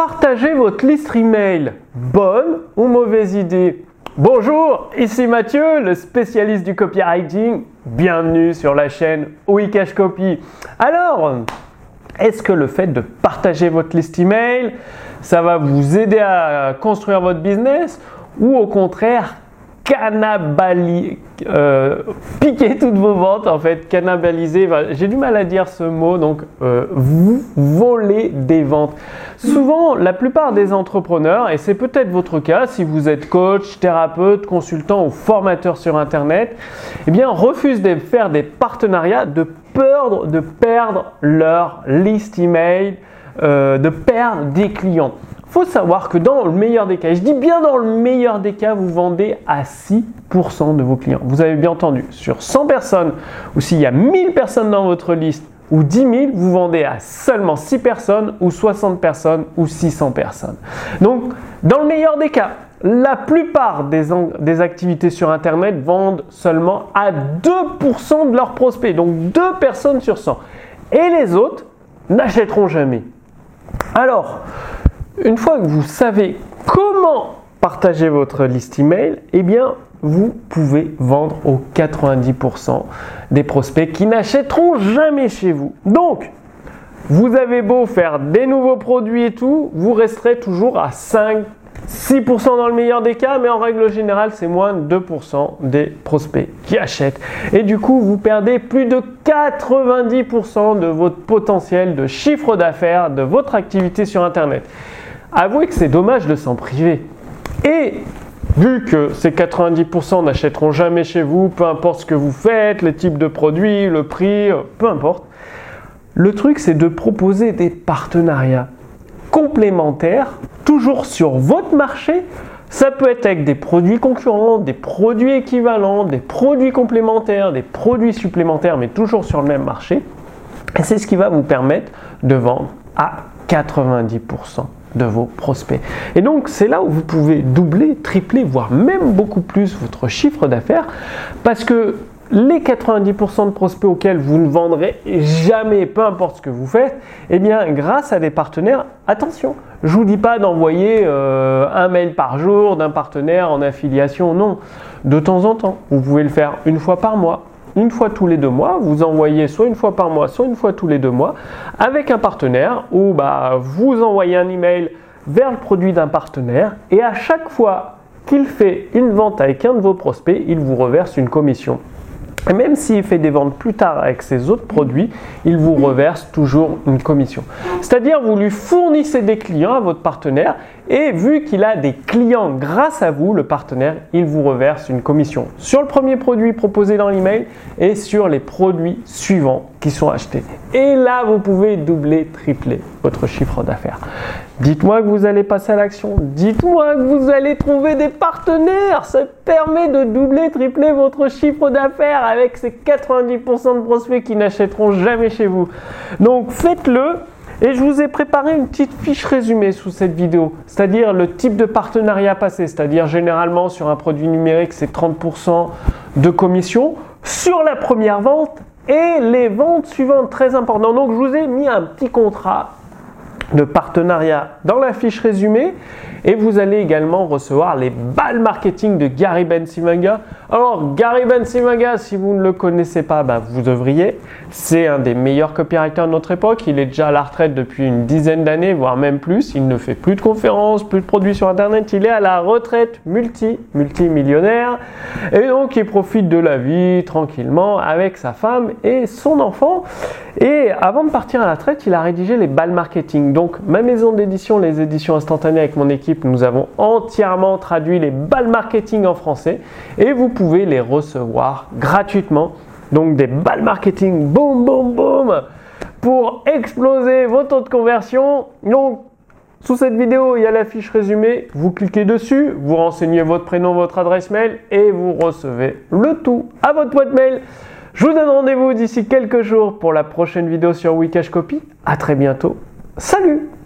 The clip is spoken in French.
Partagez votre liste email. Bonne ou mauvaise idée Bonjour, ici Mathieu, le spécialiste du copywriting. Bienvenue sur la chaîne Wikash Copy. Alors, est-ce que le fait de partager votre liste email, ça va vous aider à construire votre business ou au contraire cannibaliser, euh, piquer toutes vos ventes en fait, cannibaliser, j'ai du mal à dire ce mot, donc euh, vous voler des ventes. Souvent, la plupart des entrepreneurs, et c'est peut-être votre cas si vous êtes coach, thérapeute, consultant ou formateur sur Internet, eh bien refusent de faire des partenariats de peur de perdre leur liste email, euh, de perdre des clients faut savoir que dans le meilleur des cas, je dis bien dans le meilleur des cas, vous vendez à 6% de vos clients. Vous avez bien entendu, sur 100 personnes, ou s'il y a 1000 personnes dans votre liste, ou 10 000, vous vendez à seulement 6 personnes, ou 60 personnes, ou 600 personnes. Donc, dans le meilleur des cas, la plupart des, des activités sur Internet vendent seulement à 2% de leurs prospects, donc 2 personnes sur 100. Et les autres n'achèteront jamais. Alors, une fois que vous savez comment partager votre liste email, eh bien, vous pouvez vendre aux 90% des prospects qui n'achèteront jamais chez vous. Donc, vous avez beau faire des nouveaux produits et tout, vous resterez toujours à 5, 6% dans le meilleur des cas, mais en règle générale, c'est moins de 2% des prospects qui achètent. Et du coup, vous perdez plus de 90% de votre potentiel de chiffre d'affaires de votre activité sur Internet. Avouez que c'est dommage de s'en priver. Et vu que ces 90% n'achèteront jamais chez vous, peu importe ce que vous faites, le type de produit, le prix, peu importe, le truc c'est de proposer des partenariats complémentaires, toujours sur votre marché. Ça peut être avec des produits concurrents, des produits équivalents, des produits complémentaires, des produits supplémentaires, mais toujours sur le même marché. Et c'est ce qui va vous permettre de vendre à 90% de vos prospects. Et donc c'est là où vous pouvez doubler, tripler, voire même beaucoup plus votre chiffre d'affaires parce que les 90% de prospects auxquels vous ne vendrez jamais, peu importe ce que vous faites, eh bien grâce à des partenaires, attention, je ne vous dis pas d'envoyer euh, un mail par jour d'un partenaire en affiliation, non, de temps en temps, vous pouvez le faire une fois par mois, une fois tous les deux mois, vous envoyez soit une fois par mois, soit une fois tous les deux mois, avec un partenaire où bah, vous envoyez un email vers le produit d'un partenaire et à chaque fois qu'il fait une vente avec un de vos prospects, il vous reverse une commission. Même s'il fait des ventes plus tard avec ses autres produits, il vous reverse toujours une commission. C'est-à-dire, vous lui fournissez des clients à votre partenaire et vu qu'il a des clients grâce à vous, le partenaire, il vous reverse une commission sur le premier produit proposé dans l'email et sur les produits suivants qui sont achetés. Et là, vous pouvez doubler, tripler votre chiffre d'affaires. Dites-moi que vous allez passer à l'action. Dites-moi que vous allez trouver des partenaires. Ça permet de doubler, tripler votre chiffre d'affaires avec ces 90% de prospects qui n'achèteront jamais chez vous. Donc faites-le. Et je vous ai préparé une petite fiche résumée sous cette vidéo, c'est-à-dire le type de partenariat passé, c'est-à-dire généralement sur un produit numérique c'est 30% de commission sur la première vente et les ventes suivantes très importantes. Donc je vous ai mis un petit contrat de partenariat dans la fiche résumée et vous allez également recevoir les balles marketing de Gary Bensimanga. Alors Gary Bensimanga, si vous ne le connaissez pas, bah, vous devriez. C'est un des meilleurs copywriters de notre époque. Il est déjà à la retraite depuis une dizaine d'années, voire même plus. Il ne fait plus de conférences, plus de produits sur Internet. Il est à la retraite multi, multimillionnaire. Et donc il profite de la vie tranquillement avec sa femme et son enfant. Et avant de partir à la retraite, il a rédigé les balles marketing. Donc ma maison d'édition, les éditions instantanées avec mon équipe, nous avons entièrement traduit les balles marketing en français et vous pouvez les recevoir gratuitement. Donc des balles marketing, boum, boum, boum, pour exploser vos taux de conversion. Donc sous cette vidéo, il y a la fiche résumée. Vous cliquez dessus, vous renseignez votre prénom, votre adresse mail et vous recevez le tout à votre boîte mail. Je vous donne rendez-vous d'ici quelques jours pour la prochaine vidéo sur Wikash Copy. À très bientôt. Salut